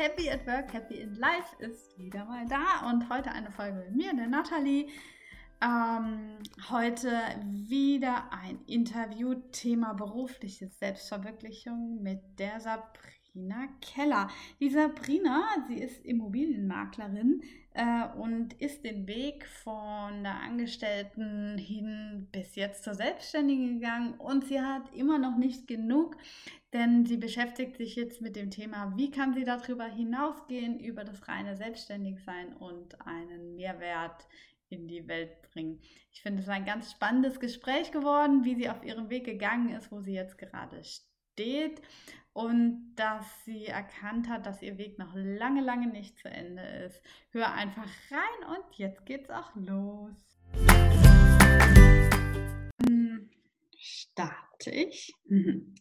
Happy at Work, Happy in Life ist wieder mal da und heute eine Folge mit mir, der Nathalie. Ähm, heute wieder ein Interview, Thema berufliche Selbstverwirklichung mit der Sabrina Keller. Die Sabrina, sie ist Immobilienmaklerin äh, und ist den Weg von der Angestellten hin bis jetzt zur Selbstständigen gegangen und sie hat immer noch nicht genug denn sie beschäftigt sich jetzt mit dem Thema, wie kann sie darüber hinausgehen, über das reine Selbstständigsein und einen Mehrwert in die Welt bringen. Ich finde es ein ganz spannendes Gespräch geworden, wie sie auf ihrem Weg gegangen ist, wo sie jetzt gerade steht und dass sie erkannt hat, dass ihr Weg noch lange, lange nicht zu Ende ist. Hör einfach rein und jetzt geht's auch los. Starte ich.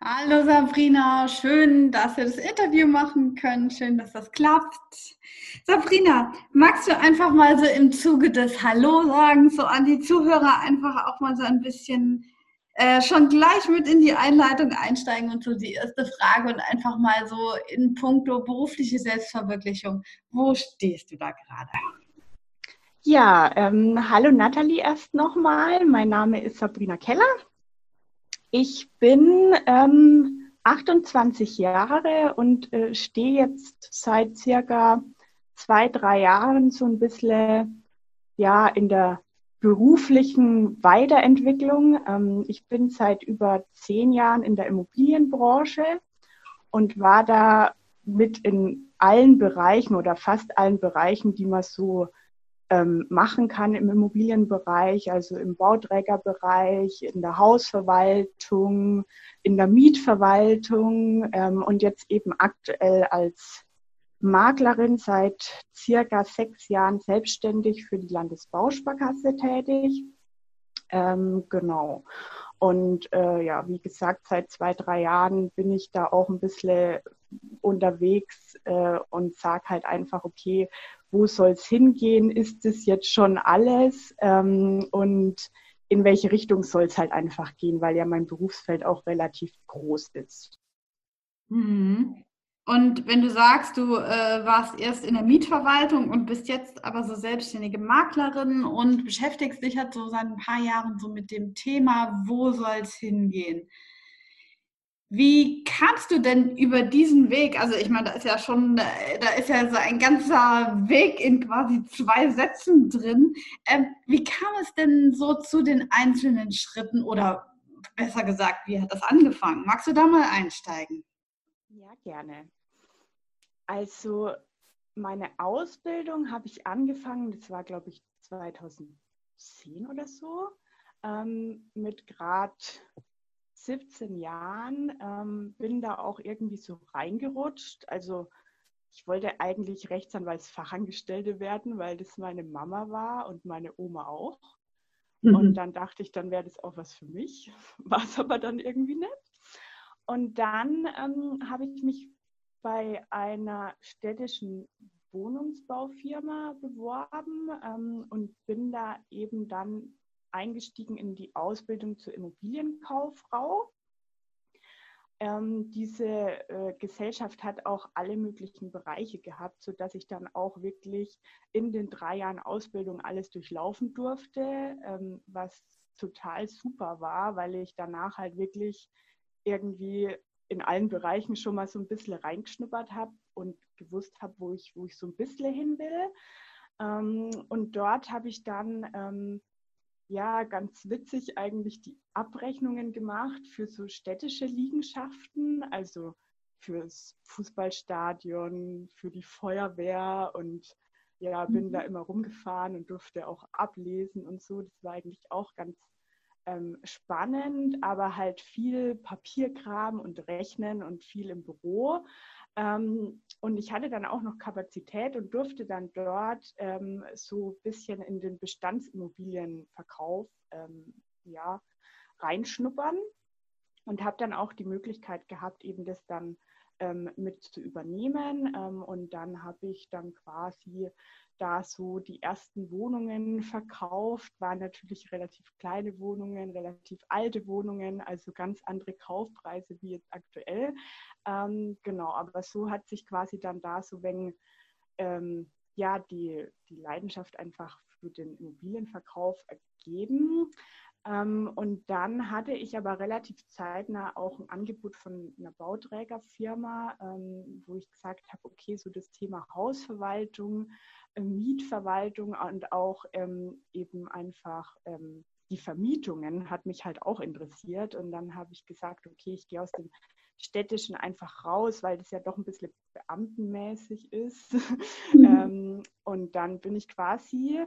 Hallo Sabrina, schön, dass wir das Interview machen können. Schön, dass das klappt. Sabrina, magst du einfach mal so im Zuge des Hallo sagen, so an die Zuhörer einfach auch mal so ein bisschen äh, schon gleich mit in die Einleitung einsteigen und so die erste Frage und einfach mal so in puncto berufliche Selbstverwirklichung. Wo stehst du da gerade? Ja, ähm, hallo Nathalie erst nochmal. Mein Name ist Sabrina Keller. Ich bin ähm, 28 Jahre und äh, stehe jetzt seit circa zwei, drei Jahren so ein bisschen ja, in der beruflichen Weiterentwicklung. Ähm, ich bin seit über zehn Jahren in der Immobilienbranche und war da mit in allen Bereichen oder fast allen Bereichen, die man so ähm, machen kann im Immobilienbereich, also im Bauträgerbereich, in der Hausverwaltung, in der Mietverwaltung ähm, und jetzt eben aktuell als Maklerin seit circa sechs Jahren selbstständig für die Landesbausparkasse tätig. Ähm, genau. Und äh, ja, wie gesagt, seit zwei, drei Jahren bin ich da auch ein bisschen unterwegs äh, und sage halt einfach, okay, wo soll es hingehen? Ist es jetzt schon alles? Ähm, und in welche Richtung soll es halt einfach gehen, weil ja mein Berufsfeld auch relativ groß ist. Mhm. Und wenn du sagst, du äh, warst erst in der Mietverwaltung und bist jetzt aber so selbstständige Maklerin und beschäftigst dich halt so seit ein paar Jahren so mit dem Thema, wo soll es hingehen? Wie kamst du denn über diesen Weg? Also ich meine, da ist ja schon, da ist ja so ein ganzer Weg in quasi zwei Sätzen drin. Ähm, wie kam es denn so zu den einzelnen Schritten oder besser gesagt, wie hat das angefangen? Magst du da mal einsteigen? Ja, gerne. Also meine Ausbildung habe ich angefangen, das war glaube ich 2010 oder so, ähm, mit gerade 17 Jahren ähm, bin da auch irgendwie so reingerutscht. Also ich wollte eigentlich Rechtsanwaltsfachangestellte werden, weil das meine Mama war und meine Oma auch. Mhm. Und dann dachte ich, dann wäre das auch was für mich. War es aber dann irgendwie nicht. Und dann ähm, habe ich mich bei einer städtischen Wohnungsbaufirma beworben ähm, und bin da eben dann eingestiegen in die Ausbildung zur Immobilienkauffrau. Ähm, diese äh, Gesellschaft hat auch alle möglichen Bereiche gehabt, sodass ich dann auch wirklich in den drei Jahren Ausbildung alles durchlaufen durfte, ähm, was total super war, weil ich danach halt wirklich irgendwie in allen Bereichen schon mal so ein bisschen reingeschnuppert habe und gewusst habe, wo ich, wo ich so ein bisschen hin will. Ähm, und dort habe ich dann ähm, ja ganz witzig eigentlich die Abrechnungen gemacht für so städtische Liegenschaften, also fürs Fußballstadion, für die Feuerwehr und ja, bin mhm. da immer rumgefahren und durfte auch ablesen und so. Das war eigentlich auch ganz ähm, spannend, aber halt viel Papierkram und Rechnen und viel im Büro. Ähm, und ich hatte dann auch noch Kapazität und durfte dann dort ähm, so ein bisschen in den Bestandsimmobilienverkauf ähm, ja, reinschnuppern und habe dann auch die Möglichkeit gehabt, eben das dann ähm, mit zu übernehmen. Ähm, und dann habe ich dann quasi da so die ersten Wohnungen verkauft, waren natürlich relativ kleine Wohnungen, relativ alte Wohnungen, also ganz andere Kaufpreise wie jetzt aktuell. Ähm, genau, aber so hat sich quasi dann da so wenn ähm, ja die, die Leidenschaft einfach für den Immobilienverkauf ergeben. Ähm, und dann hatte ich aber relativ zeitnah auch ein Angebot von einer Bauträgerfirma, ähm, wo ich gesagt habe, okay, so das Thema Hausverwaltung, äh, Mietverwaltung und auch ähm, eben einfach die Vermietungen hat mich halt auch interessiert. Und dann habe ich gesagt, okay, ich gehe aus dem Städtischen einfach raus, weil das ja doch ein bisschen beamtenmäßig ist. Mhm. und dann bin ich quasi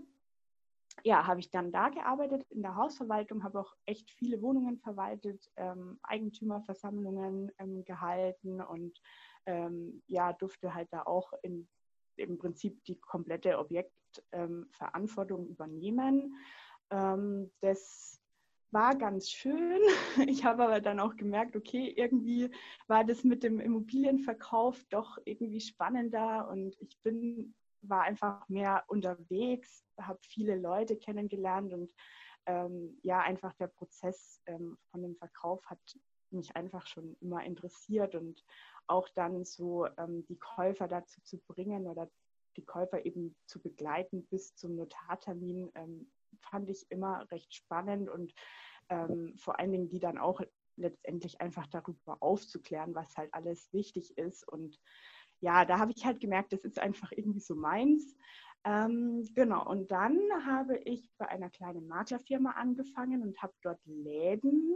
ja, habe ich dann da gearbeitet in der Hausverwaltung, habe auch echt viele Wohnungen verwaltet, ähm, Eigentümerversammlungen ähm, gehalten und ähm, ja, durfte halt da auch in, im Prinzip die komplette Objektverantwortung übernehmen. Ähm, das war ganz schön. Ich habe aber dann auch gemerkt, okay, irgendwie war das mit dem Immobilienverkauf doch irgendwie spannender und ich bin war einfach mehr unterwegs, habe viele Leute kennengelernt und ähm, ja, einfach der Prozess ähm, von dem Verkauf hat mich einfach schon immer interessiert und auch dann so ähm, die Käufer dazu zu bringen oder die Käufer eben zu begleiten bis zum Notartermin, ähm, fand ich immer recht spannend und ähm, vor allen Dingen die dann auch letztendlich einfach darüber aufzuklären, was halt alles wichtig ist und ja, da habe ich halt gemerkt, das ist einfach irgendwie so meins. Ähm, genau, und dann habe ich bei einer kleinen Maklerfirma angefangen und habe dort Läden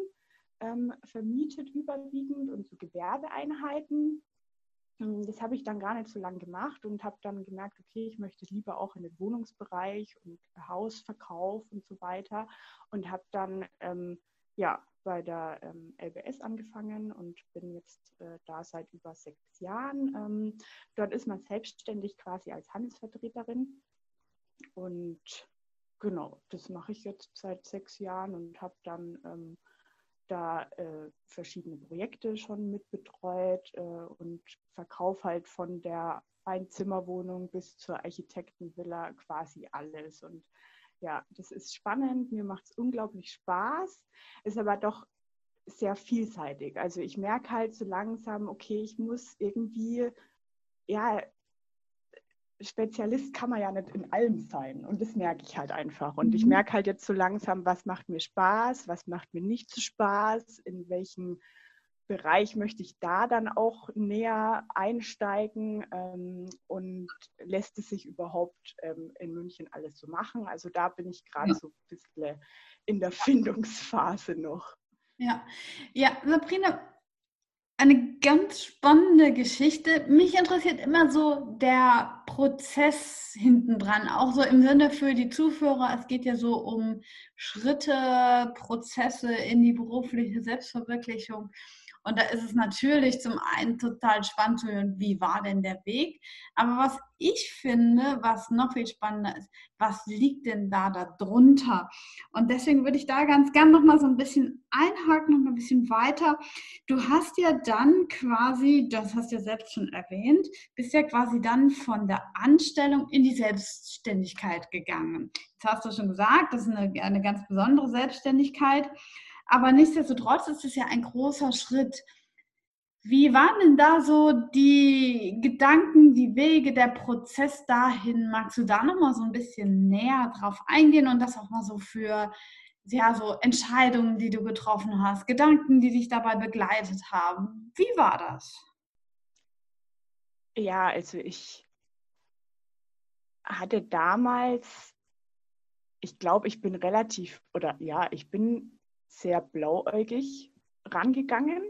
ähm, vermietet überwiegend und so Gewerbeeinheiten. Ähm, das habe ich dann gar nicht so lange gemacht und habe dann gemerkt, okay, ich möchte lieber auch in den Wohnungsbereich und Hausverkauf und so weiter und habe dann ähm, ja bei der ähm, LBS angefangen und bin jetzt äh, da seit über sechs Jahren. Ähm, dort ist man selbstständig quasi als Handelsvertreterin. Und genau, das mache ich jetzt seit sechs Jahren und habe dann ähm, da äh, verschiedene Projekte schon mitbetreut äh, und verkaufe halt von der Einzimmerwohnung bis zur Architektenvilla quasi alles. Und ja, das ist spannend, mir macht es unglaublich Spaß, ist aber doch sehr vielseitig. Also ich merke halt so langsam, okay, ich muss irgendwie, ja, Spezialist kann man ja nicht in allem sein. Und das merke ich halt einfach. Und ich mhm. merke halt jetzt so langsam, was macht mir Spaß, was macht mir nicht so Spaß, in welchen Bereich möchte ich da dann auch näher einsteigen ähm, und lässt es sich überhaupt ähm, in München alles so machen? Also da bin ich gerade ja. so ein bisschen in der Findungsphase noch. Ja, ja, Sabrina, eine ganz spannende Geschichte. Mich interessiert immer so der Prozess hintendran, auch so im Sinne für die Zuführer. Es geht ja so um Schritte, Prozesse in die berufliche Selbstverwirklichung. Und da ist es natürlich zum einen total spannend zu hören, wie war denn der Weg. Aber was ich finde, was noch viel spannender ist, was liegt denn da darunter? Und deswegen würde ich da ganz gern noch mal so ein bisschen einhaken und ein bisschen weiter. Du hast ja dann quasi, das hast du ja selbst schon erwähnt, bist ja quasi dann von der Anstellung in die Selbstständigkeit gegangen. Jetzt hast du schon gesagt, das ist eine, eine ganz besondere Selbstständigkeit. Aber nichtsdestotrotz ist es ja ein großer Schritt. Wie waren denn da so die Gedanken, die Wege, der Prozess dahin? Magst du da noch mal so ein bisschen näher drauf eingehen und das auch mal so für ja, so Entscheidungen, die du getroffen hast, Gedanken, die dich dabei begleitet haben? Wie war das? Ja, also ich hatte damals, ich glaube, ich bin relativ, oder ja, ich bin sehr blauäugig rangegangen.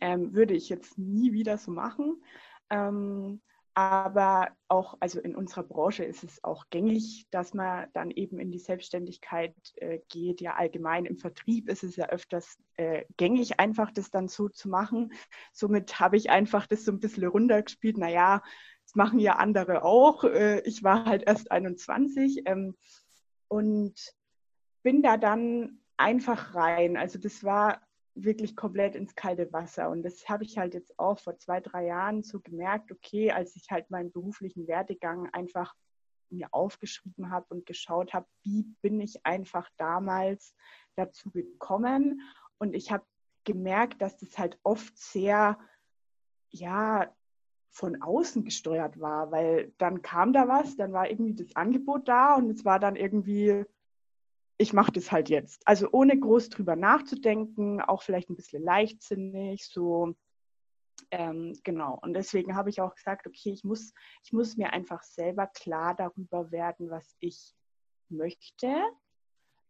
Ähm, würde ich jetzt nie wieder so machen. Ähm, aber auch, also in unserer Branche ist es auch gängig, dass man dann eben in die Selbstständigkeit äh, geht. Ja, allgemein im Vertrieb ist es ja öfters äh, gängig, einfach das dann so zu machen. Somit habe ich einfach das so ein bisschen runtergespielt. Naja, das machen ja andere auch. Äh, ich war halt erst 21 ähm, und bin da dann einfach rein. Also das war wirklich komplett ins kalte Wasser. Und das habe ich halt jetzt auch vor zwei, drei Jahren so gemerkt, okay, als ich halt meinen beruflichen Werdegang einfach mir aufgeschrieben habe und geschaut habe, wie bin ich einfach damals dazu gekommen. Und ich habe gemerkt, dass das halt oft sehr, ja, von außen gesteuert war, weil dann kam da was, dann war irgendwie das Angebot da und es war dann irgendwie, ich mache das halt jetzt. Also ohne groß drüber nachzudenken, auch vielleicht ein bisschen leichtsinnig, so ähm, genau. Und deswegen habe ich auch gesagt, okay, ich muss, ich muss mir einfach selber klar darüber werden, was ich möchte.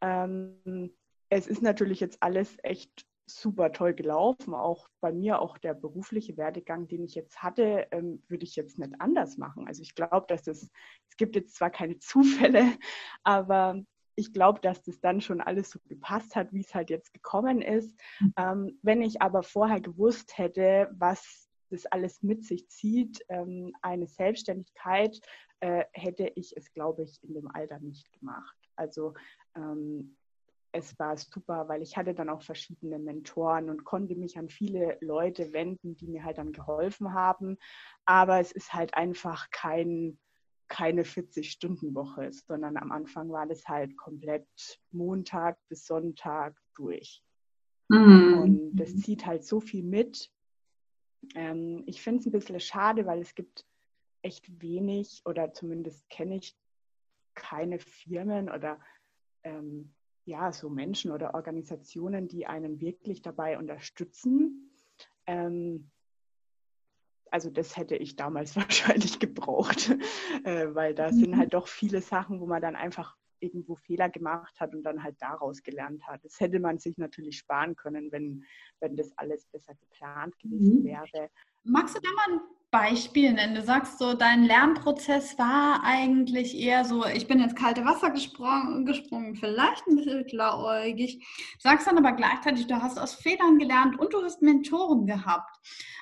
Ähm, es ist natürlich jetzt alles echt super toll gelaufen. Auch bei mir, auch der berufliche Werdegang, den ich jetzt hatte, ähm, würde ich jetzt nicht anders machen. Also ich glaube, dass es, es gibt jetzt zwar keine Zufälle, aber ich glaube, dass das dann schon alles so gepasst hat, wie es halt jetzt gekommen ist. Mhm. Ähm, wenn ich aber vorher gewusst hätte, was das alles mit sich zieht, ähm, eine Selbstständigkeit, äh, hätte ich es, glaube ich, in dem Alter nicht gemacht. Also ähm, es war super, weil ich hatte dann auch verschiedene Mentoren und konnte mich an viele Leute wenden, die mir halt dann geholfen haben. Aber es ist halt einfach kein, keine 40-Stunden-Woche, sondern am Anfang war das halt komplett Montag bis Sonntag durch. Mhm. Und das zieht halt so viel mit. Ähm, ich finde es ein bisschen schade, weil es gibt echt wenig oder zumindest kenne ich keine Firmen oder ähm, ja, so Menschen oder Organisationen, die einen wirklich dabei unterstützen. Ähm, also das hätte ich damals wahrscheinlich gebraucht, äh, weil da sind halt doch viele Sachen, wo man dann einfach irgendwo Fehler gemacht hat und dann halt daraus gelernt hat. Das hätte man sich natürlich sparen können, wenn, wenn das alles besser geplant gewesen mhm. wäre. Magst du da mal ein Beispiel nennen? Du sagst so, dein Lernprozess war eigentlich eher so, ich bin ins kalte Wasser gesprungen, gesprungen vielleicht ein bisschen blauäugig. Sagst dann aber gleichzeitig, du hast aus Fehlern gelernt und du hast Mentoren gehabt.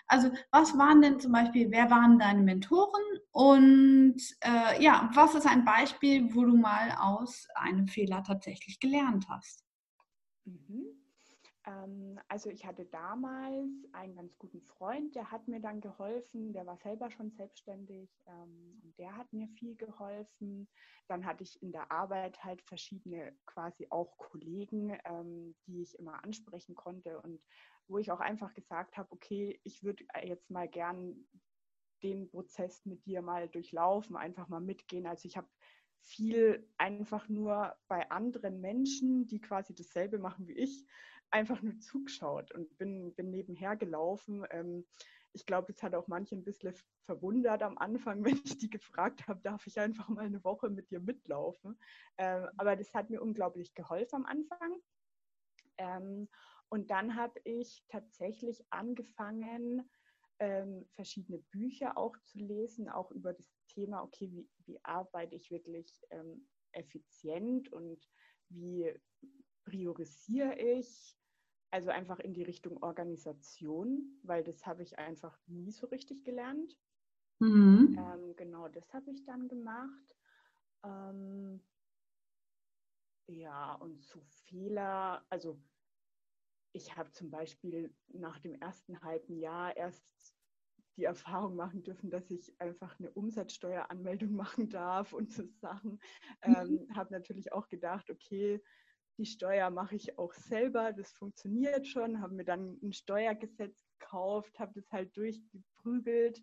Also was waren denn zum Beispiel, wer waren deine Mentoren und äh, ja, was ist ein Beispiel, wo du mal aus einem Fehler tatsächlich gelernt hast? Mhm. Ähm, also ich hatte damals einen ganz guten Freund, der hat mir dann geholfen, der war selber schon selbstständig ähm, und der hat mir viel geholfen. Dann hatte ich in der Arbeit halt verschiedene quasi auch Kollegen, ähm, die ich immer ansprechen konnte und wo ich auch einfach gesagt habe, okay, ich würde jetzt mal gern den Prozess mit dir mal durchlaufen, einfach mal mitgehen. Also ich habe viel einfach nur bei anderen Menschen, die quasi dasselbe machen wie ich, einfach nur zugeschaut und bin, bin nebenher gelaufen. Ähm, ich glaube, das hat auch manche ein bisschen verwundert am Anfang, wenn ich die gefragt habe, darf ich einfach mal eine Woche mit dir mitlaufen. Ähm, aber das hat mir unglaublich geholfen am Anfang. Ähm, und dann habe ich tatsächlich angefangen, ähm, verschiedene Bücher auch zu lesen, auch über das Thema, okay, wie, wie arbeite ich wirklich ähm, effizient und wie priorisiere ich, also einfach in die Richtung Organisation, weil das habe ich einfach nie so richtig gelernt. Mhm. Ähm, genau, das habe ich dann gemacht. Ähm, ja, und zu Fehler, also ich habe zum Beispiel nach dem ersten halben Jahr erst die Erfahrung machen dürfen, dass ich einfach eine Umsatzsteueranmeldung machen darf und so Sachen. Mhm. Ähm, habe natürlich auch gedacht, okay, die Steuer mache ich auch selber, das funktioniert schon, habe mir dann ein Steuergesetz gekauft, habe das halt durchgeprügelt.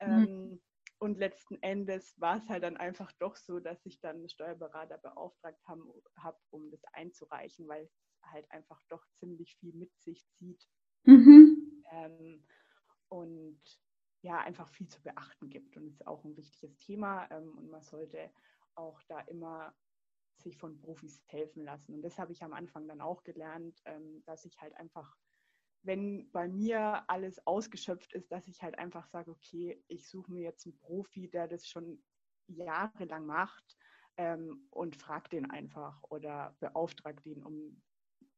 Mhm. Ähm, und letzten Endes war es halt dann einfach doch so, dass ich dann einen Steuerberater beauftragt habe, hab, um das einzureichen, weil es halt einfach doch ziemlich viel mit sich zieht. Mhm. Ähm, und ja, einfach viel zu beachten gibt. Und es ist auch ein wichtiges Thema. Ähm, und man sollte auch da immer sich von Profis helfen lassen. Und das habe ich am Anfang dann auch gelernt, ähm, dass ich halt einfach, wenn bei mir alles ausgeschöpft ist, dass ich halt einfach sage, okay, ich suche mir jetzt einen Profi, der das schon jahrelang macht ähm, und frage den einfach oder beauftrage den, um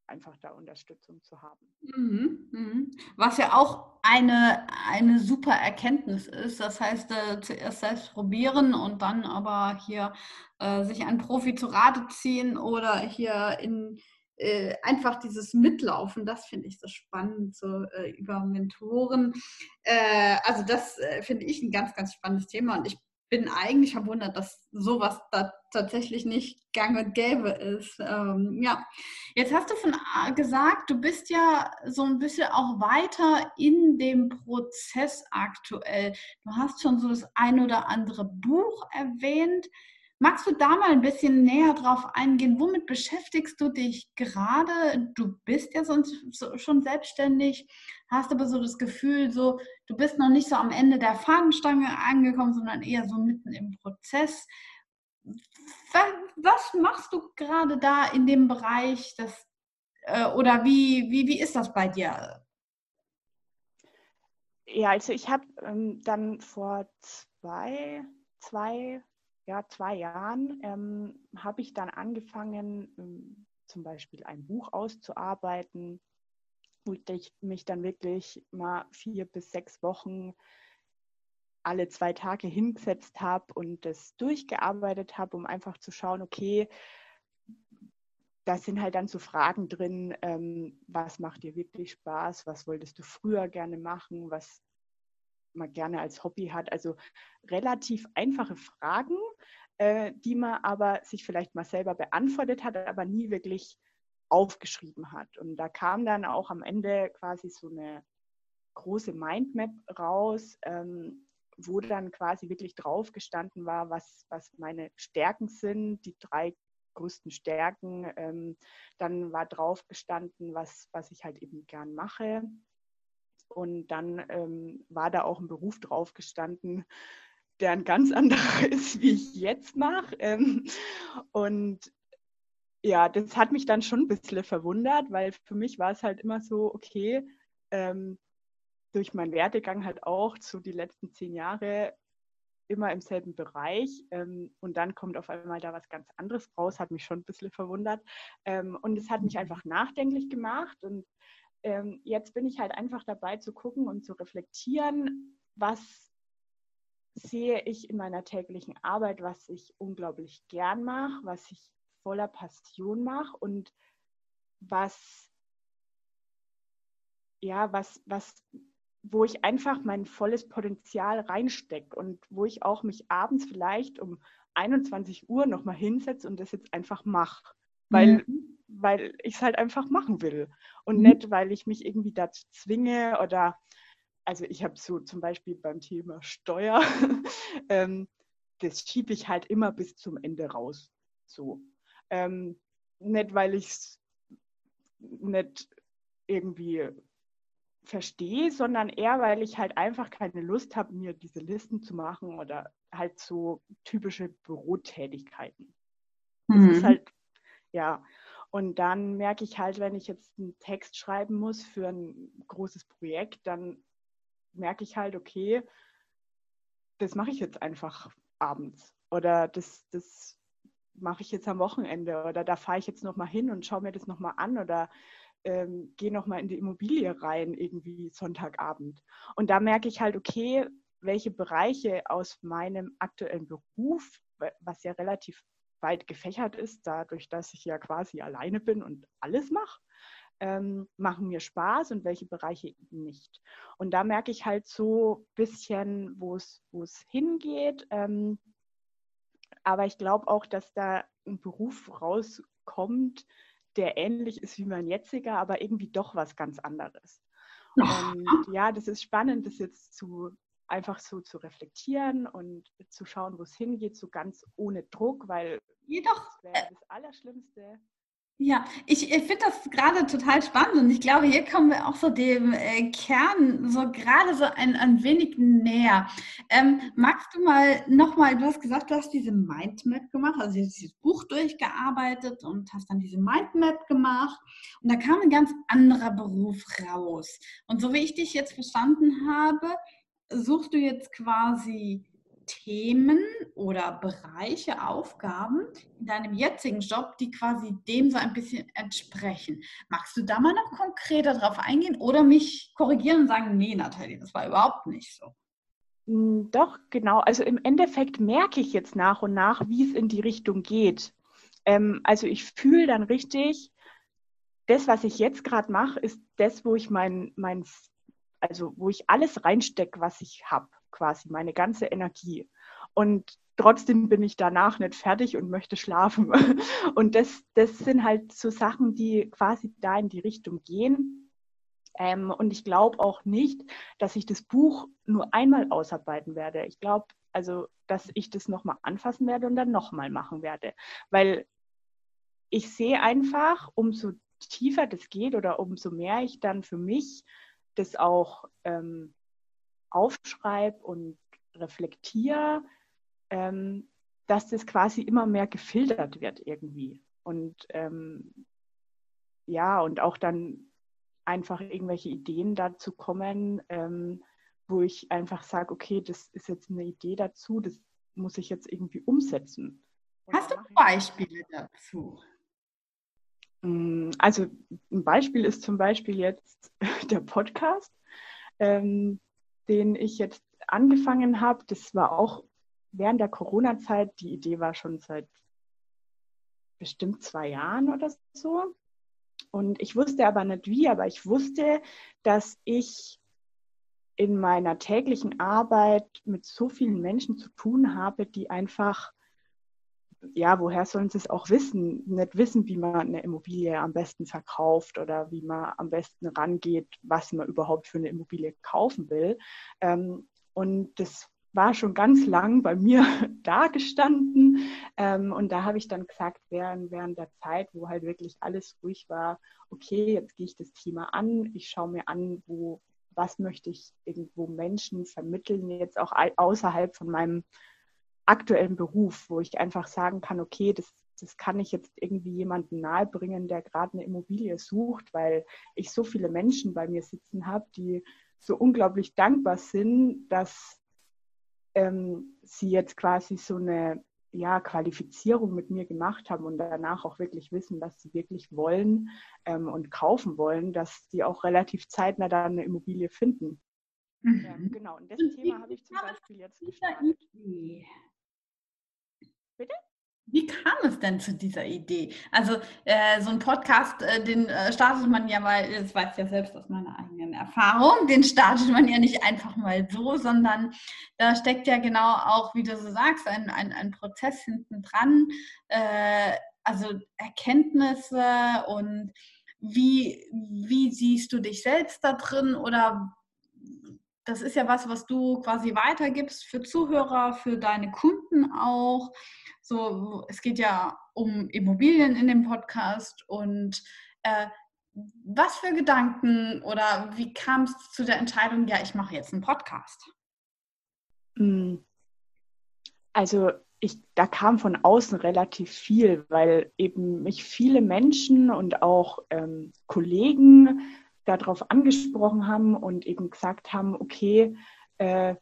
einfach da Unterstützung zu haben. Mhm, mhm. Was ja auch eine, eine super Erkenntnis ist. Das heißt, äh, zuerst selbst probieren und dann aber hier äh, sich einen Profi zu Rate ziehen oder hier in äh, einfach dieses Mitlaufen, das finde ich so spannend, so äh, über Mentoren. Äh, also das äh, finde ich ein ganz, ganz spannendes Thema und ich bin eigentlich verwundert, dass sowas da tatsächlich nicht gang und gäbe ist. Ähm, ja, jetzt hast du von gesagt, du bist ja so ein bisschen auch weiter in dem Prozess aktuell. Du hast schon so das ein oder andere Buch erwähnt. Magst du da mal ein bisschen näher drauf eingehen? Womit beschäftigst du dich gerade? Du bist ja sonst schon selbstständig, hast aber so das Gefühl, so du bist noch nicht so am Ende der Fahnenstange angekommen, sondern eher so mitten im Prozess. Was machst du gerade da in dem Bereich? Das, äh, oder wie, wie, wie ist das bei dir? Ja, also ich habe ähm, dann vor zwei, zwei ja, zwei Jahren ähm, habe ich dann angefangen, ähm, zum Beispiel ein Buch auszuarbeiten, wo ich mich dann wirklich mal vier bis sechs Wochen alle zwei Tage hingesetzt habe und das durchgearbeitet habe, um einfach zu schauen, okay, da sind halt dann so Fragen drin, ähm, was macht dir wirklich Spaß, was wolltest du früher gerne machen, was man gerne als Hobby hat. Also relativ einfache Fragen, äh, die man aber sich vielleicht mal selber beantwortet hat, aber nie wirklich aufgeschrieben hat. Und da kam dann auch am Ende quasi so eine große Mindmap raus, ähm, wo dann quasi wirklich drauf gestanden war, was, was meine Stärken sind, die drei größten Stärken. Ähm, dann war drauf gestanden, was, was ich halt eben gern mache. Und dann ähm, war da auch ein Beruf drauf gestanden, der ein ganz anderer ist, wie ich jetzt mache. Ähm, und ja, das hat mich dann schon ein bisschen verwundert, weil für mich war es halt immer so, okay, ähm, durch meinen Werdegang halt auch so die letzten zehn Jahre immer im selben Bereich ähm, und dann kommt auf einmal da was ganz anderes raus, hat mich schon ein bisschen verwundert ähm, und es hat mich mhm. einfach nachdenklich gemacht und ähm, jetzt bin ich halt einfach dabei zu gucken und zu reflektieren, was sehe ich in meiner täglichen Arbeit, was ich unglaublich gern mache, was ich voller Passion mache und was, ja, was, was, wo ich einfach mein volles Potenzial reinstecke und wo ich auch mich abends vielleicht um 21 Uhr nochmal hinsetze und das jetzt einfach mache. Weil mhm weil ich es halt einfach machen will und mhm. nicht, weil ich mich irgendwie dazu zwinge oder, also ich habe so zum Beispiel beim Thema Steuer, ähm, das schiebe ich halt immer bis zum Ende raus. So. Ähm, nicht, weil ich es nicht irgendwie verstehe, sondern eher, weil ich halt einfach keine Lust habe, mir diese Listen zu machen oder halt so typische Bürotätigkeiten. Mhm. Das ist mhm. halt, ja, und dann merke ich halt, wenn ich jetzt einen Text schreiben muss für ein großes Projekt, dann merke ich halt, okay, das mache ich jetzt einfach abends oder das, das mache ich jetzt am Wochenende oder da fahre ich jetzt nochmal hin und schaue mir das nochmal an oder ähm, gehe nochmal in die Immobilie rein, irgendwie Sonntagabend. Und da merke ich halt, okay, welche Bereiche aus meinem aktuellen Beruf, was ja relativ weit gefächert ist, dadurch, dass ich ja quasi alleine bin und alles mache, ähm, machen mir Spaß und welche Bereiche nicht. Und da merke ich halt so ein bisschen, wo es hingeht. Ähm, aber ich glaube auch, dass da ein Beruf rauskommt, der ähnlich ist wie mein jetziger, aber irgendwie doch was ganz anderes. Und ja, das ist spannend, das jetzt zu einfach so zu reflektieren und zu schauen, wo es hingeht, so ganz ohne Druck, weil Jedoch, das wäre das Allerschlimmste. Ja, ich, ich finde das gerade total spannend und ich glaube, hier kommen wir auch so dem äh, Kern so gerade so ein, ein wenig näher. Ähm, magst du mal nochmal, du hast gesagt, du hast diese Mindmap gemacht, also dieses Buch durchgearbeitet und hast dann diese Mindmap gemacht und da kam ein ganz anderer Beruf raus. Und so wie ich dich jetzt verstanden habe, suchst du jetzt quasi Themen oder Bereiche, Aufgaben in deinem jetzigen Job, die quasi dem so ein bisschen entsprechen. Magst du da mal noch konkreter drauf eingehen oder mich korrigieren und sagen, nee, Nathalie, das war überhaupt nicht so? Hm, doch, genau. Also im Endeffekt merke ich jetzt nach und nach, wie es in die Richtung geht. Ähm, also ich fühle dann richtig, das, was ich jetzt gerade mache, ist das, wo ich mein, mein, also wo ich alles reinstecke, was ich habe, quasi, meine ganze Energie. Und trotzdem bin ich danach nicht fertig und möchte schlafen. Und das, das sind halt so Sachen, die quasi da in die Richtung gehen. Ähm, und ich glaube auch nicht, dass ich das Buch nur einmal ausarbeiten werde. Ich glaube, also, dass ich das nochmal anfassen werde und dann nochmal machen werde. Weil ich sehe einfach, umso tiefer das geht oder umso mehr ich dann für mich das auch ähm, aufschreibe und reflektiere, ähm, dass das quasi immer mehr gefiltert wird irgendwie. Und ähm, ja, und auch dann einfach irgendwelche Ideen dazu kommen, ähm, wo ich einfach sage, okay, das ist jetzt eine Idee dazu, das muss ich jetzt irgendwie umsetzen. Hast du Beispiele dazu? Mm, also ein Beispiel ist zum Beispiel jetzt der Podcast, ähm, den ich jetzt angefangen habe. Das war auch während der Corona-Zeit. Die Idee war schon seit bestimmt zwei Jahren oder so. Und ich wusste aber nicht wie, aber ich wusste, dass ich in meiner täglichen Arbeit mit so vielen Menschen zu tun habe, die einfach ja, woher sollen sie es auch wissen? Nicht wissen, wie man eine Immobilie am besten verkauft oder wie man am besten rangeht, was man überhaupt für eine Immobilie kaufen will. Ähm, und das war schon ganz lang bei mir da gestanden. Ähm, und da habe ich dann gesagt, während, während der Zeit, wo halt wirklich alles ruhig war, okay, jetzt gehe ich das Thema an, ich schaue mir an, wo, was möchte ich irgendwo Menschen vermitteln, jetzt auch außerhalb von meinem aktuellen Beruf, wo ich einfach sagen kann, okay, das, das kann ich jetzt irgendwie jemandem nahebringen, der gerade eine Immobilie sucht, weil ich so viele Menschen bei mir sitzen habe, die so unglaublich dankbar sind, dass ähm, sie jetzt quasi so eine ja, Qualifizierung mit mir gemacht haben und danach auch wirklich wissen, was sie wirklich wollen ähm, und kaufen wollen, dass sie auch relativ zeitnah da eine Immobilie finden. Mhm. Ähm, genau, und das Thema habe ich zum Beispiel jetzt gestartet. Bitte? Wie kam es denn zu dieser Idee? Also äh, so ein Podcast, äh, den äh, startet man ja mal, das weiß ich ja selbst aus meiner eigenen Erfahrung, den startet man ja nicht einfach mal so, sondern da steckt ja genau auch, wie du so sagst, ein, ein, ein Prozess hinten dran, äh, also Erkenntnisse und wie, wie siehst du dich selbst da drin oder das ist ja was, was du quasi weitergibst für Zuhörer, für deine Kunden auch. So, es geht ja um Immobilien in dem Podcast und äh, was für Gedanken oder wie kam es zu der Entscheidung, ja, ich mache jetzt einen Podcast? Hm. Also ich, da kam von außen relativ viel, weil eben mich viele Menschen und auch ähm, Kollegen darauf angesprochen haben und eben gesagt haben, okay, äh,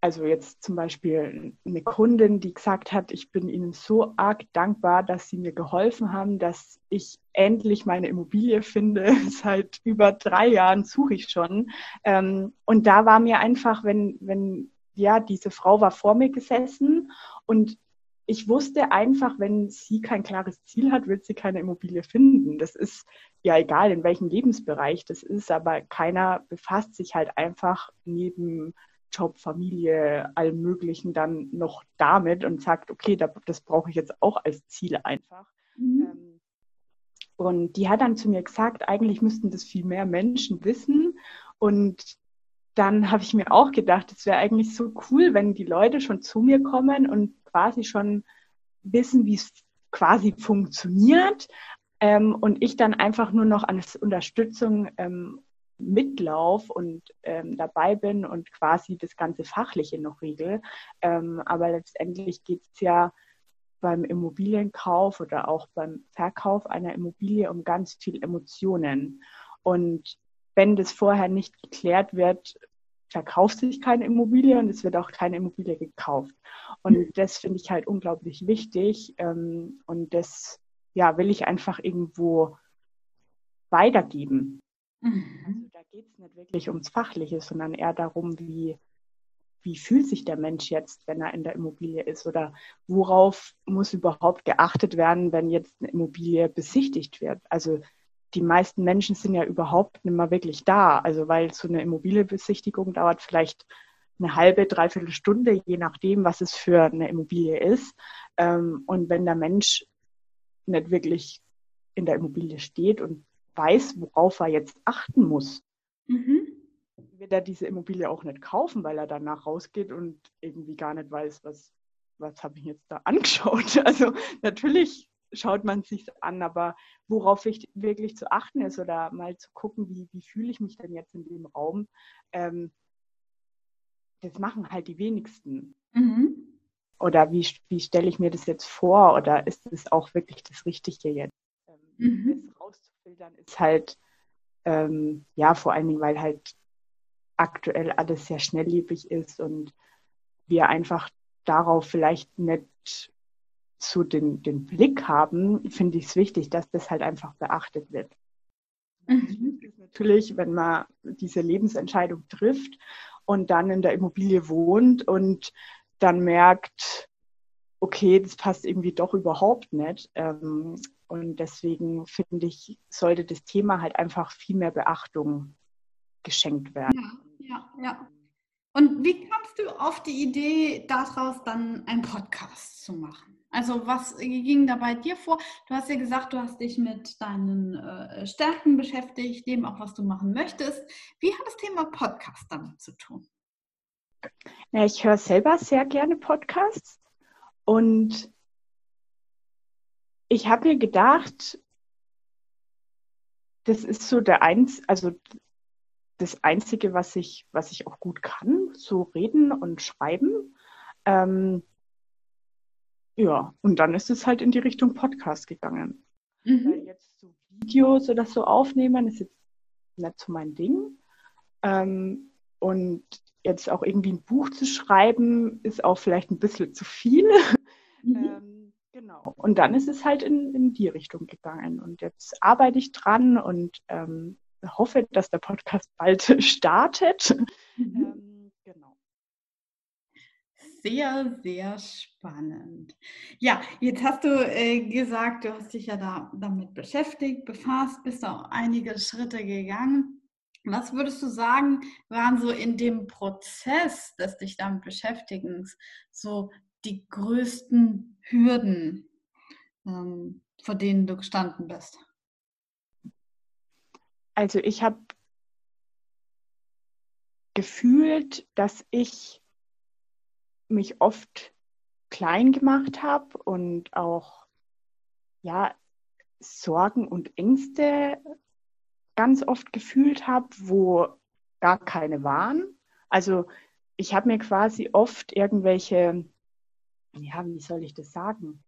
also jetzt zum Beispiel eine Kundin, die gesagt hat, ich bin Ihnen so arg dankbar, dass Sie mir geholfen haben, dass ich endlich meine Immobilie finde. Seit über drei Jahren suche ich schon. Ähm, und da war mir einfach, wenn, wenn, ja, diese Frau war vor mir gesessen und ich wusste einfach, wenn sie kein klares Ziel hat, wird sie keine Immobilie finden. Das ist ja egal, in welchem Lebensbereich das ist, aber keiner befasst sich halt einfach neben Job, Familie, allem Möglichen dann noch damit und sagt, okay, das brauche ich jetzt auch als Ziel einfach. Mhm. Ähm, und die hat dann zu mir gesagt, eigentlich müssten das viel mehr Menschen wissen. Und dann habe ich mir auch gedacht, es wäre eigentlich so cool, wenn die Leute schon zu mir kommen und quasi schon wissen, wie es quasi funktioniert. Ähm, und ich dann einfach nur noch als Unterstützung ähm, mitlauf und ähm, dabei bin und quasi das ganze Fachliche noch regel. Ähm, aber letztendlich geht es ja beim Immobilienkauf oder auch beim Verkauf einer Immobilie um ganz viel Emotionen. Und wenn das vorher nicht geklärt wird, verkauft sich keine Immobilie und es wird auch keine Immobilie gekauft. Und das finde ich halt unglaublich wichtig. Ähm, und das ja, will ich einfach irgendwo weitergeben. Mhm. Also da geht es nicht wirklich ums Fachliche, sondern eher darum, wie, wie fühlt sich der Mensch jetzt, wenn er in der Immobilie ist oder worauf muss überhaupt geachtet werden, wenn jetzt eine Immobilie besichtigt wird. Also die meisten Menschen sind ja überhaupt nicht mehr wirklich da. Also weil so eine Immobilienbesichtigung dauert vielleicht eine halbe, dreiviertel Stunde, je nachdem, was es für eine Immobilie ist. Ähm, und wenn der Mensch nicht wirklich in der Immobilie steht und weiß, worauf er jetzt achten muss, mhm. wird er diese Immobilie auch nicht kaufen, weil er danach rausgeht und irgendwie gar nicht weiß, was, was habe ich jetzt da angeschaut. Also natürlich schaut man sich an, aber worauf wirklich zu achten ist oder mal zu gucken, wie, wie fühle ich mich denn jetzt in dem Raum, ähm, das machen halt die wenigsten. Mhm. Oder wie, wie stelle ich mir das jetzt vor oder ist es auch wirklich das Richtige jetzt? Ähm, mhm. Das rauszufiltern ist halt, ähm, ja, vor allen Dingen, weil halt aktuell alles sehr schnelllebig ist und wir einfach darauf vielleicht nicht so den, den Blick haben, finde ich es wichtig, dass das halt einfach beachtet wird. Mhm. Natürlich, wenn man diese Lebensentscheidung trifft und dann in der Immobilie wohnt und dann merkt, okay, das passt irgendwie doch überhaupt nicht. Ähm, und deswegen finde ich, sollte das Thema halt einfach viel mehr Beachtung geschenkt werden. Ja, ja, ja. Und wie kamst du auf die Idee, daraus dann einen Podcast zu machen? Also was ging da bei dir vor? Du hast ja gesagt, du hast dich mit deinen äh, Stärken beschäftigt, dem auch, was du machen möchtest. Wie hat das Thema Podcast damit zu tun? Ja, ich höre selber sehr gerne Podcasts und ich habe mir gedacht, das ist so der eins, also das Einzige, was ich, was ich auch gut kann, so reden und schreiben. Ähm, ja, und dann ist es halt in die Richtung Podcast gegangen. Mhm. Weil jetzt so Videos oder so aufnehmen, ist jetzt nicht so mein Ding. Ähm, und jetzt auch irgendwie ein Buch zu schreiben, ist auch vielleicht ein bisschen zu viel. Mhm. ähm, genau. Und dann ist es halt in, in die Richtung gegangen. Und jetzt arbeite ich dran und ähm, hoffe, dass der Podcast bald startet. Mhm. Ähm, sehr, sehr spannend. Ja, jetzt hast du äh, gesagt, du hast dich ja da, damit beschäftigt, befasst, bist auch einige Schritte gegangen. Was würdest du sagen, waren so in dem Prozess des dich damit Beschäftigens so die größten Hürden, ähm, vor denen du gestanden bist? Also ich habe gefühlt, dass ich mich oft klein gemacht habe und auch ja Sorgen und Ängste ganz oft gefühlt habe, wo gar keine waren. Also ich habe mir quasi oft irgendwelche, ja, wie soll ich das sagen?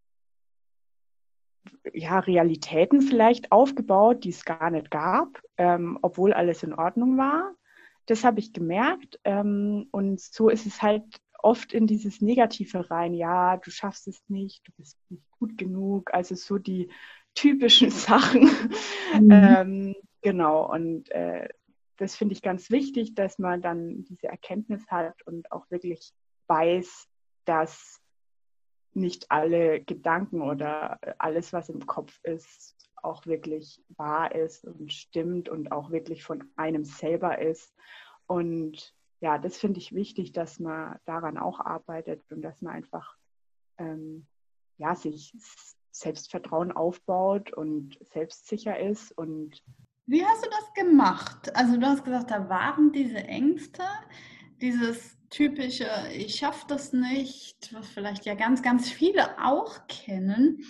Ja, Realitäten vielleicht aufgebaut, die es gar nicht gab, ähm, obwohl alles in Ordnung war. Das habe ich gemerkt. Ähm, und so ist es halt oft in dieses Negative rein. Ja, du schaffst es nicht, du bist nicht gut genug. Also so die typischen Sachen. Mhm. ähm, genau. Und äh, das finde ich ganz wichtig, dass man dann diese Erkenntnis hat und auch wirklich weiß, dass nicht alle Gedanken oder alles, was im Kopf ist, auch wirklich wahr ist und stimmt und auch wirklich von einem selber ist. Und ja, das finde ich wichtig, dass man daran auch arbeitet und dass man einfach ähm, ja, sich Selbstvertrauen aufbaut und selbstsicher ist. Und Wie hast du das gemacht? Also du hast gesagt, da waren diese Ängste, dieses typische, ich schaffe das nicht, was vielleicht ja ganz, ganz viele auch kennen.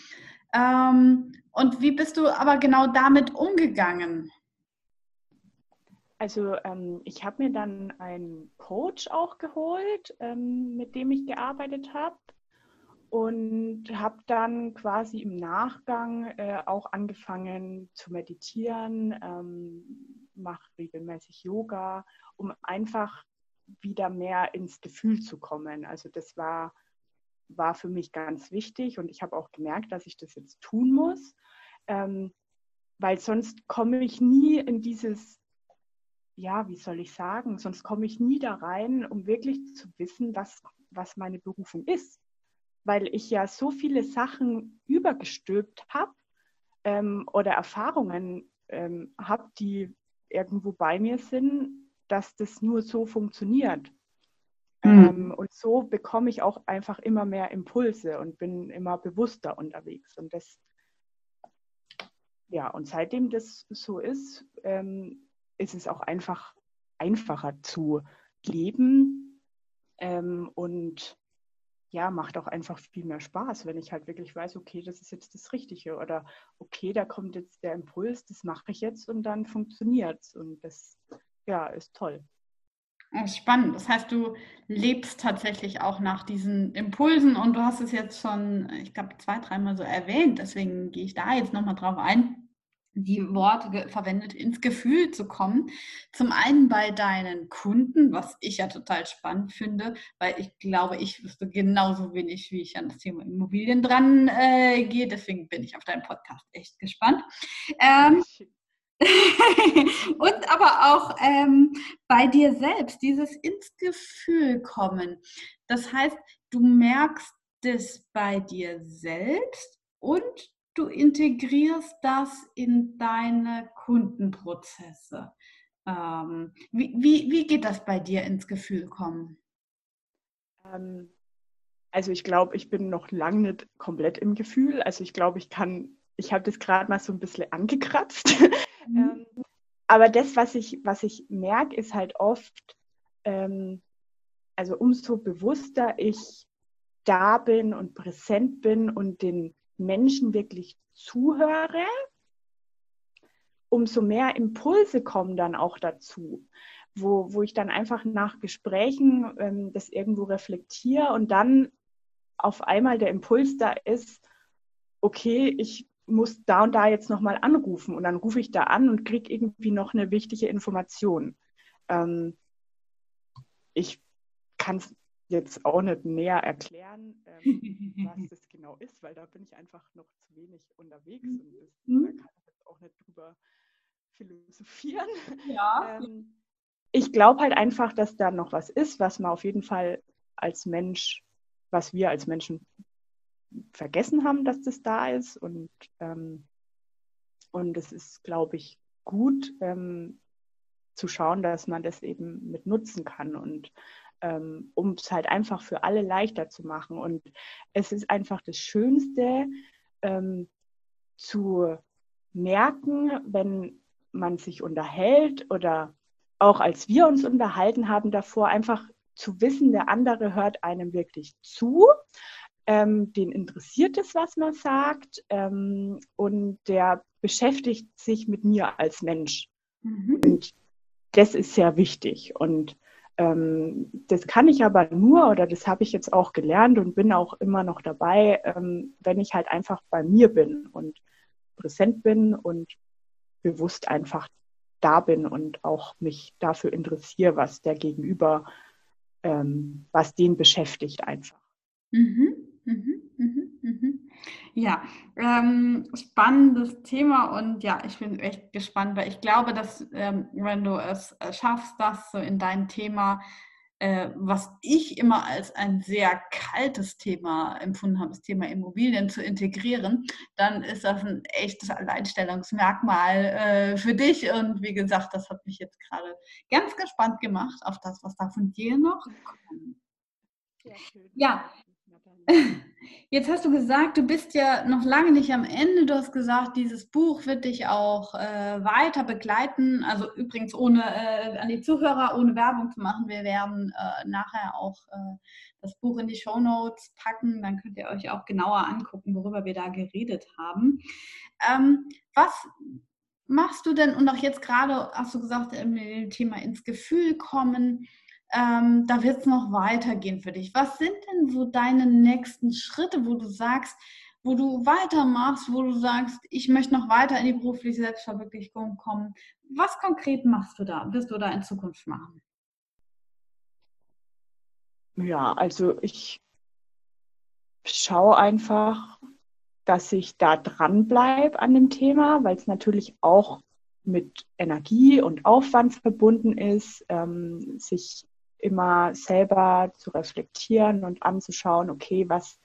Ähm, und wie bist du aber genau damit umgegangen? Also ähm, ich habe mir dann einen Coach auch geholt, ähm, mit dem ich gearbeitet habe und habe dann quasi im Nachgang äh, auch angefangen zu meditieren, ähm, mache regelmäßig Yoga, um einfach wieder mehr ins Gefühl zu kommen. Also das war, war für mich ganz wichtig und ich habe auch gemerkt, dass ich das jetzt tun muss, ähm, weil sonst komme ich nie in dieses ja, wie soll ich sagen, sonst komme ich nie da rein, um wirklich zu wissen, was, was meine Berufung ist. Weil ich ja so viele Sachen übergestülpt habe ähm, oder Erfahrungen ähm, habe, die irgendwo bei mir sind, dass das nur so funktioniert. Mhm. Ähm, und so bekomme ich auch einfach immer mehr Impulse und bin immer bewusster unterwegs. Und das, ja, und seitdem das so ist, ähm, ist es auch einfach einfacher zu leben ähm, und ja, macht auch einfach viel mehr Spaß, wenn ich halt wirklich weiß, okay, das ist jetzt das Richtige oder okay, da kommt jetzt der Impuls, das mache ich jetzt und dann funktioniert es und das ja, ist toll. Spannend. Das heißt, du lebst tatsächlich auch nach diesen Impulsen und du hast es jetzt schon, ich glaube, zwei, dreimal so erwähnt. Deswegen gehe ich da jetzt nochmal drauf ein die Worte verwendet, ins Gefühl zu kommen. Zum einen bei deinen Kunden, was ich ja total spannend finde, weil ich glaube, ich wüsste genauso wenig, wie ich an das Thema Immobilien dran äh, gehe. Deswegen bin ich auf deinen Podcast echt gespannt. Ähm, und aber auch ähm, bei dir selbst, dieses ins Gefühl kommen. Das heißt, du merkst es bei dir selbst und du integrierst das in deine Kundenprozesse. Ähm, wie, wie, wie geht das bei dir ins Gefühl kommen? Ähm, also ich glaube, ich bin noch lange nicht komplett im Gefühl. Also ich glaube, ich kann, ich habe das gerade mal so ein bisschen angekratzt. Mhm. ähm, aber das, was ich, was ich merke, ist halt oft, ähm, also umso bewusster ich da bin und präsent bin und den Menschen wirklich zuhöre, umso mehr Impulse kommen dann auch dazu, wo, wo ich dann einfach nach Gesprächen ähm, das irgendwo reflektiere und dann auf einmal der Impuls da ist, okay, ich muss da und da jetzt nochmal anrufen und dann rufe ich da an und kriege irgendwie noch eine wichtige Information. Ähm, ich kann es jetzt auch nicht näher erklären, ähm, was das genau ist, weil da bin ich einfach noch zu wenig unterwegs und das, mhm. da kann ich jetzt auch nicht drüber philosophieren. Ja. Ähm, ich glaube halt einfach, dass da noch was ist, was man auf jeden Fall als Mensch, was wir als Menschen vergessen haben, dass das da ist. Und, ähm, und es ist, glaube ich, gut ähm, zu schauen, dass man das eben mit nutzen kann. Und ähm, um es halt einfach für alle leichter zu machen. Und es ist einfach das Schönste ähm, zu merken, wenn man sich unterhält oder auch als wir uns unterhalten haben davor, einfach zu wissen, der andere hört einem wirklich zu, ähm, den interessiert es, was man sagt ähm, und der beschäftigt sich mit mir als Mensch. Mhm. Und das ist sehr wichtig. Und ähm, das kann ich aber nur, oder das habe ich jetzt auch gelernt und bin auch immer noch dabei, ähm, wenn ich halt einfach bei mir bin und präsent bin und bewusst einfach da bin und auch mich dafür interessiere, was der Gegenüber, ähm, was den beschäftigt einfach. Mhm, mhm, mhm, mhm. Ja, ähm, spannendes Thema und ja, ich bin echt gespannt, weil ich glaube, dass ähm, wenn du es äh, schaffst, das so in dein Thema, äh, was ich immer als ein sehr kaltes Thema empfunden habe, das Thema Immobilien zu integrieren, dann ist das ein echtes Alleinstellungsmerkmal äh, für dich. Und wie gesagt, das hat mich jetzt gerade ganz gespannt gemacht auf das, was da von dir noch kommt. Ja, Jetzt hast du gesagt, du bist ja noch lange nicht am Ende. Du hast gesagt, dieses Buch wird dich auch äh, weiter begleiten. Also übrigens ohne äh, an die Zuhörer, ohne Werbung zu machen. Wir werden äh, nachher auch äh, das Buch in die Show Notes packen. Dann könnt ihr euch auch genauer angucken, worüber wir da geredet haben. Ähm, was machst du denn? Und auch jetzt gerade hast du gesagt, im Thema ins Gefühl kommen ähm, da wird es noch weitergehen für dich. Was sind denn so deine nächsten Schritte, wo du sagst, wo du weitermachst, wo du sagst, ich möchte noch weiter in die berufliche Selbstverwirklichung kommen? Was konkret machst du da, wirst du da in Zukunft machen? Ja, also ich schaue einfach, dass ich da dran bleibe an dem Thema, weil es natürlich auch mit Energie und Aufwand verbunden ist, ähm, sich immer selber zu reflektieren und anzuschauen, okay, was,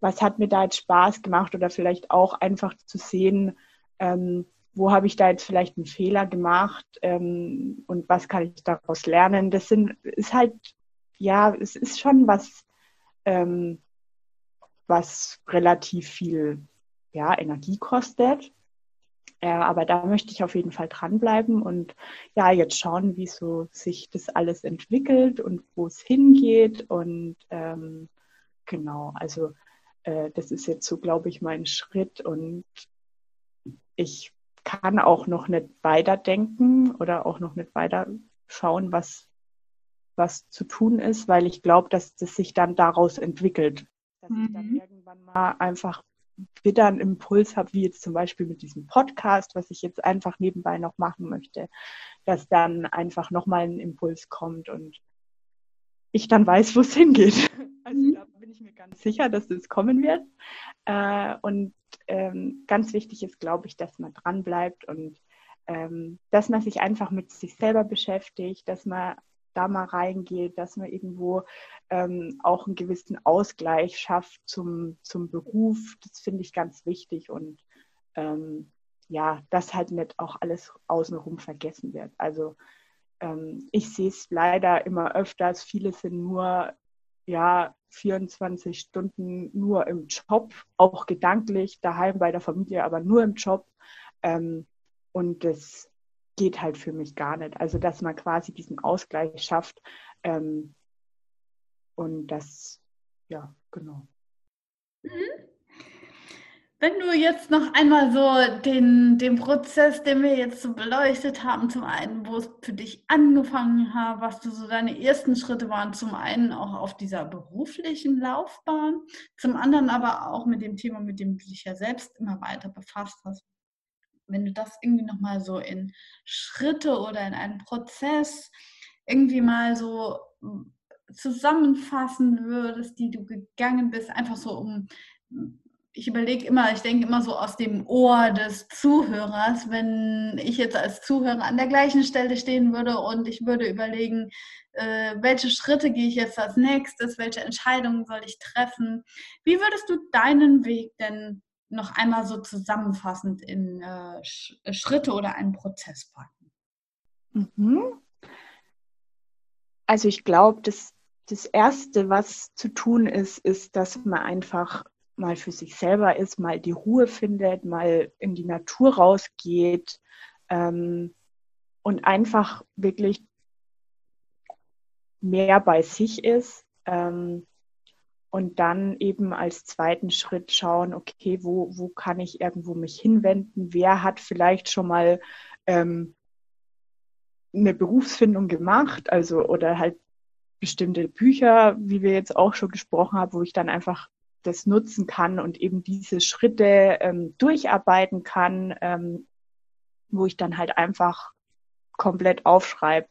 was hat mir da jetzt Spaß gemacht oder vielleicht auch einfach zu sehen, ähm, wo habe ich da jetzt vielleicht einen Fehler gemacht ähm, und was kann ich daraus lernen. Das sind, ist halt, ja, es ist schon was, ähm, was relativ viel ja, Energie kostet. Äh, aber da möchte ich auf jeden Fall dranbleiben und ja, jetzt schauen, wie so sich das alles entwickelt und wo es hingeht. Und ähm, genau, also äh, das ist jetzt so, glaube ich, mein Schritt. Und ich kann auch noch nicht weiterdenken oder auch noch nicht weiter schauen, was, was zu tun ist, weil ich glaube, dass das sich dann daraus entwickelt. Dass mhm. ich dann mhm. irgendwann mal einfach wieder einen Impuls habe, wie jetzt zum Beispiel mit diesem Podcast, was ich jetzt einfach nebenbei noch machen möchte, dass dann einfach nochmal ein Impuls kommt und ich dann weiß, wo es hingeht. Also mhm. da bin ich mir ganz sicher, dass es kommen wird. Äh, und ähm, ganz wichtig ist, glaube ich, dass man dran bleibt und ähm, dass man sich einfach mit sich selber beschäftigt, dass man da mal reingeht, dass man irgendwo ähm, auch einen gewissen Ausgleich schafft zum, zum Beruf. Das finde ich ganz wichtig und ähm, ja, dass halt nicht auch alles außenrum vergessen wird. Also ähm, ich sehe es leider immer öfters, viele sind nur ja 24 Stunden nur im Job, auch gedanklich, daheim bei der Familie, aber nur im Job. Ähm, und das geht halt für mich gar nicht. Also, dass man quasi diesen Ausgleich schafft. Ähm, und das, ja, genau. Mhm. Wenn du jetzt noch einmal so den, den Prozess, den wir jetzt so beleuchtet haben, zum einen, wo es für dich angefangen hat, was du so deine ersten Schritte waren, zum einen auch auf dieser beruflichen Laufbahn, zum anderen aber auch mit dem Thema, mit dem du dich ja selbst immer weiter befasst hast. Wenn du das irgendwie nochmal so in Schritte oder in einen Prozess irgendwie mal so hm, zusammenfassen würdest, die du gegangen bist, einfach so um ich überlege immer, ich denke immer so aus dem Ohr des Zuhörers, wenn ich jetzt als Zuhörer an der gleichen Stelle stehen würde und ich würde überlegen, äh, welche Schritte gehe ich jetzt als nächstes, welche Entscheidungen soll ich treffen. Wie würdest du deinen Weg denn noch einmal so zusammenfassend in äh, Schritte oder einen Prozess packen? Mhm. Also ich glaube, das, das Erste, was zu tun ist, ist, dass man einfach mal für sich selber ist, mal die Ruhe findet, mal in die Natur rausgeht ähm, und einfach wirklich mehr bei sich ist. Ähm, und dann eben als zweiten Schritt schauen, okay, wo, wo kann ich irgendwo mich hinwenden? Wer hat vielleicht schon mal ähm, eine Berufsfindung gemacht, also oder halt bestimmte Bücher, wie wir jetzt auch schon gesprochen haben, wo ich dann einfach das nutzen kann und eben diese Schritte ähm, durcharbeiten kann, ähm, wo ich dann halt einfach komplett aufschreibe,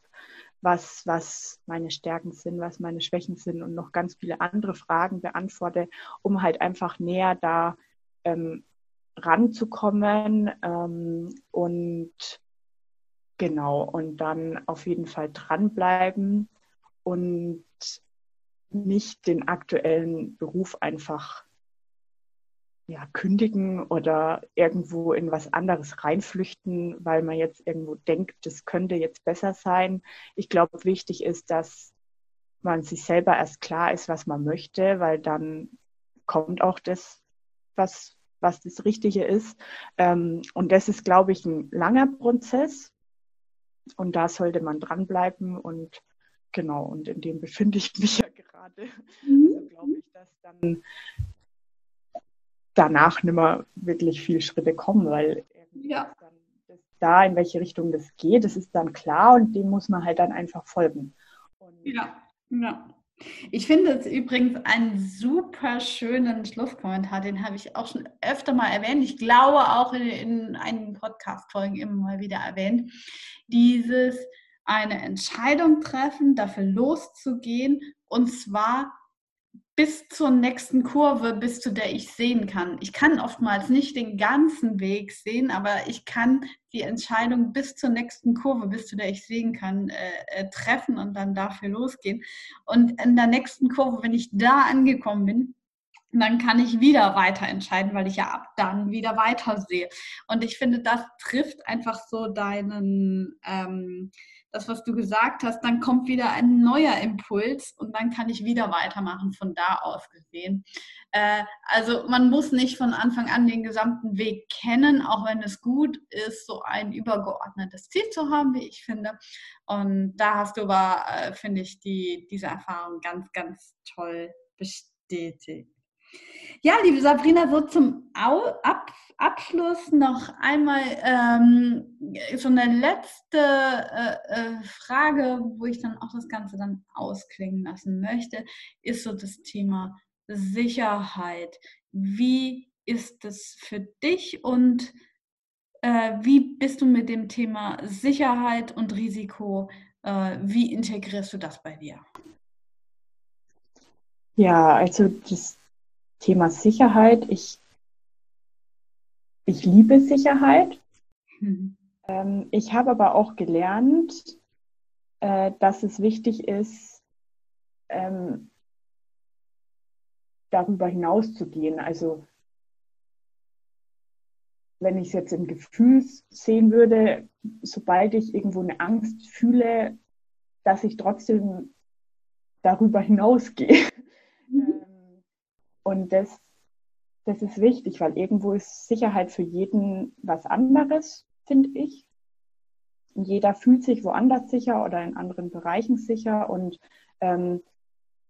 was, was meine Stärken sind, was meine Schwächen sind und noch ganz viele andere Fragen beantworte, um halt einfach näher da ähm, ranzukommen ähm, und genau und dann auf jeden Fall dranbleiben und nicht den aktuellen Beruf einfach ja, kündigen oder irgendwo in was anderes reinflüchten, weil man jetzt irgendwo denkt, das könnte jetzt besser sein. Ich glaube, wichtig ist, dass man sich selber erst klar ist, was man möchte, weil dann kommt auch das, was, was das Richtige ist. Ähm, und das ist, glaube ich, ein langer Prozess. Und da sollte man dranbleiben und genau, und in dem befinde ich mich ja gerade. Mhm. Also glaube ich, dass dann danach nicht mehr wirklich viele Schritte kommen, weil ja. da, in welche Richtung das geht, das ist dann klar und dem muss man halt dann einfach folgen. Und ja, ja. Ich finde es übrigens einen super schönen Schlusskommentar, den habe ich auch schon öfter mal erwähnt. Ich glaube auch in, in einigen Podcast-Folgen immer mal wieder erwähnt. Dieses eine Entscheidung treffen, dafür loszugehen und zwar bis zur nächsten Kurve, bis zu der ich sehen kann. Ich kann oftmals nicht den ganzen Weg sehen, aber ich kann die Entscheidung bis zur nächsten Kurve, bis zu der ich sehen kann, äh, äh, treffen und dann dafür losgehen. Und in der nächsten Kurve, wenn ich da angekommen bin, dann kann ich wieder weiter entscheiden, weil ich ja ab dann wieder weiter sehe. Und ich finde, das trifft einfach so deinen, ähm, das, was du gesagt hast, dann kommt wieder ein neuer Impuls und dann kann ich wieder weitermachen von da aus gesehen. Äh, also man muss nicht von Anfang an den gesamten Weg kennen, auch wenn es gut ist, so ein übergeordnetes Ziel zu haben, wie ich finde. Und da hast du aber, äh, finde ich, die, diese Erfahrung ganz, ganz toll bestätigt. Ja, liebe Sabrina, so zum Ab Abschluss noch einmal ähm, so eine letzte äh, äh, Frage, wo ich dann auch das Ganze dann ausklingen lassen möchte, ist so das Thema Sicherheit. Wie ist es für dich und äh, wie bist du mit dem Thema Sicherheit und Risiko, äh, wie integrierst du das bei dir? Ja, also das Thema Sicherheit. Ich, ich liebe Sicherheit. Mhm. Ähm, ich habe aber auch gelernt, äh, dass es wichtig ist, ähm, darüber hinaus zu gehen. Also wenn ich es jetzt im Gefühl sehen würde, sobald ich irgendwo eine Angst fühle, dass ich trotzdem darüber hinausgehe. Und das, das ist wichtig, weil irgendwo ist Sicherheit für jeden was anderes, finde ich. Jeder fühlt sich woanders sicher oder in anderen Bereichen sicher. Und ähm,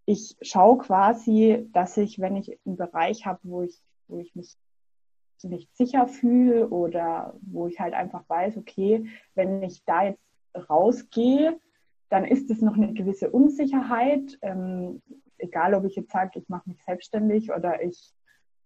ich schaue quasi, dass ich, wenn ich einen Bereich habe, wo ich, wo ich mich nicht sicher fühle oder wo ich halt einfach weiß, okay, wenn ich da jetzt rausgehe, dann ist es noch eine gewisse Unsicherheit. Ähm, egal ob ich jetzt sage, ich mache mich selbstständig oder ich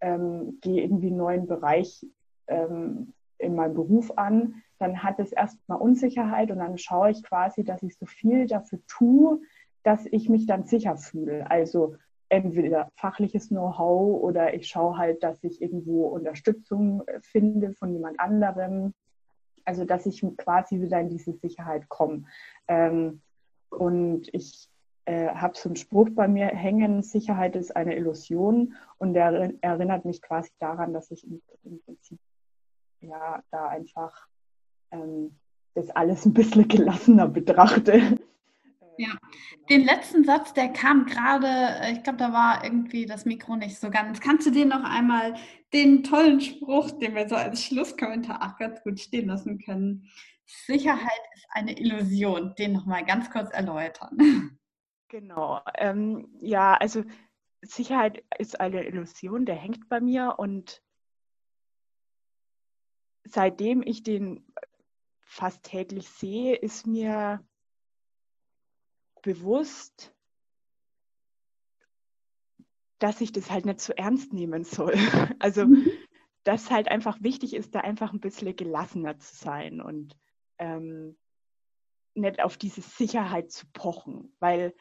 ähm, gehe irgendwie einen neuen Bereich ähm, in meinem Beruf an, dann hat es erstmal Unsicherheit und dann schaue ich quasi, dass ich so viel dafür tue, dass ich mich dann sicher fühle. Also entweder fachliches Know-how oder ich schaue halt, dass ich irgendwo Unterstützung äh, finde von jemand anderem. Also dass ich quasi wieder in diese Sicherheit komme. Ähm, und ich äh, habe so einen Spruch bei mir hängen, Sicherheit ist eine Illusion und der erinnert mich quasi daran, dass ich im, im Prinzip ja da einfach ähm, das alles ein bisschen gelassener betrachte. Ja, genau. den letzten Satz, der kam gerade, äh, ich glaube, da war irgendwie das Mikro nicht so ganz. Kannst du dir noch einmal den tollen Spruch, den wir so als Schlusskommentar auch ganz gut stehen lassen können? Sicherheit ist eine Illusion, den nochmal ganz kurz erläutern. Genau. Ähm, ja, also Sicherheit ist eine Illusion, der hängt bei mir und seitdem ich den fast täglich sehe, ist mir bewusst, dass ich das halt nicht zu so ernst nehmen soll. Also, mhm. dass halt einfach wichtig ist, da einfach ein bisschen gelassener zu sein und ähm, nicht auf diese Sicherheit zu pochen, weil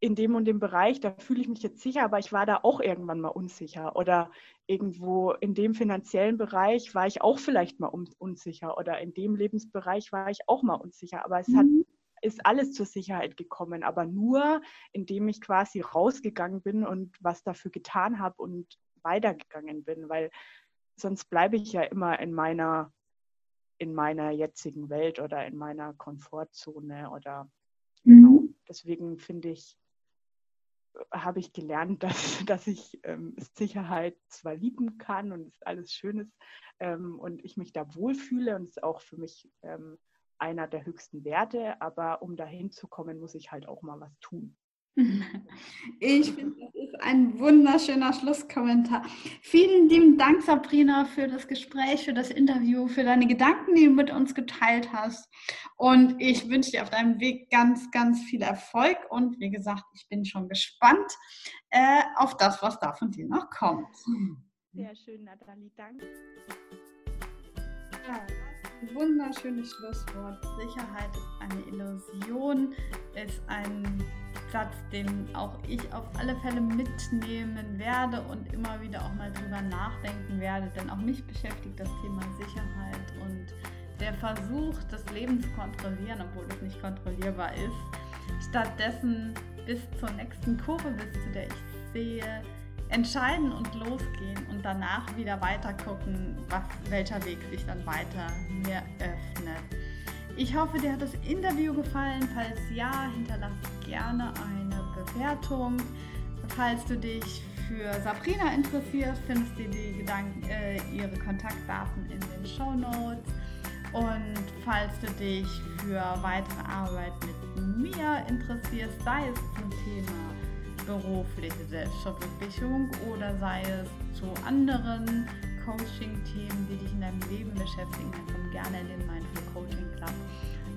in dem und dem Bereich, da fühle ich mich jetzt sicher, aber ich war da auch irgendwann mal unsicher. Oder irgendwo in dem finanziellen Bereich war ich auch vielleicht mal unsicher. Oder in dem Lebensbereich war ich auch mal unsicher. Aber es mhm. hat, ist alles zur Sicherheit gekommen. Aber nur, indem ich quasi rausgegangen bin und was dafür getan habe und weitergegangen bin. Weil sonst bleibe ich ja immer in meiner, in meiner jetzigen Welt oder in meiner Komfortzone oder mhm. genau. Deswegen finde ich, habe ich gelernt, dass, dass ich ähm, Sicherheit zwar lieben kann und es alles schön ist ähm, und ich mich da wohlfühle und es ist auch für mich ähm, einer der höchsten Werte, aber um dahin zu kommen, muss ich halt auch mal was tun. Ich finde, das ist ein wunderschöner Schlusskommentar. Vielen lieben Dank, Sabrina, für das Gespräch, für das Interview, für deine Gedanken, die du mit uns geteilt hast. Und ich wünsche dir auf deinem Weg ganz, ganz viel Erfolg. Und wie gesagt, ich bin schon gespannt äh, auf das, was da von dir noch kommt. Sehr schön, Nathalie. Danke. Ja wunderschönes Schlusswort. Sicherheit ist eine Illusion, ist ein Satz, den auch ich auf alle Fälle mitnehmen werde und immer wieder auch mal drüber nachdenken werde, denn auch mich beschäftigt das Thema Sicherheit und der Versuch, das Leben zu kontrollieren, obwohl es nicht kontrollierbar ist. Stattdessen bis zur nächsten Kurve, bis zu der ich sehe, entscheiden und losgehen und danach wieder weiter gucken, was, welcher Weg sich dann weiter mir öffnet. Ich hoffe, dir hat das Interview gefallen. Falls ja, hinterlasse gerne eine Bewertung. Falls du dich für Sabrina interessierst, findest du die Gedanken, äh, ihre Kontaktdaten in den Show Notes. Und falls du dich für weitere Arbeit mit mir interessierst, sei es zum Thema berufliche Selbstverwirklichung oder sei es zu anderen Coaching-Themen, die dich in deinem Leben beschäftigen, dann komm gerne in den Mindful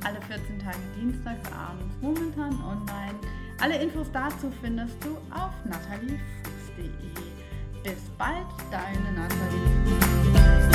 alle 14 Tage dienstags abends, momentan online. Alle Infos dazu findest du auf nataliefuß.de. Bis bald, deine Nathalie.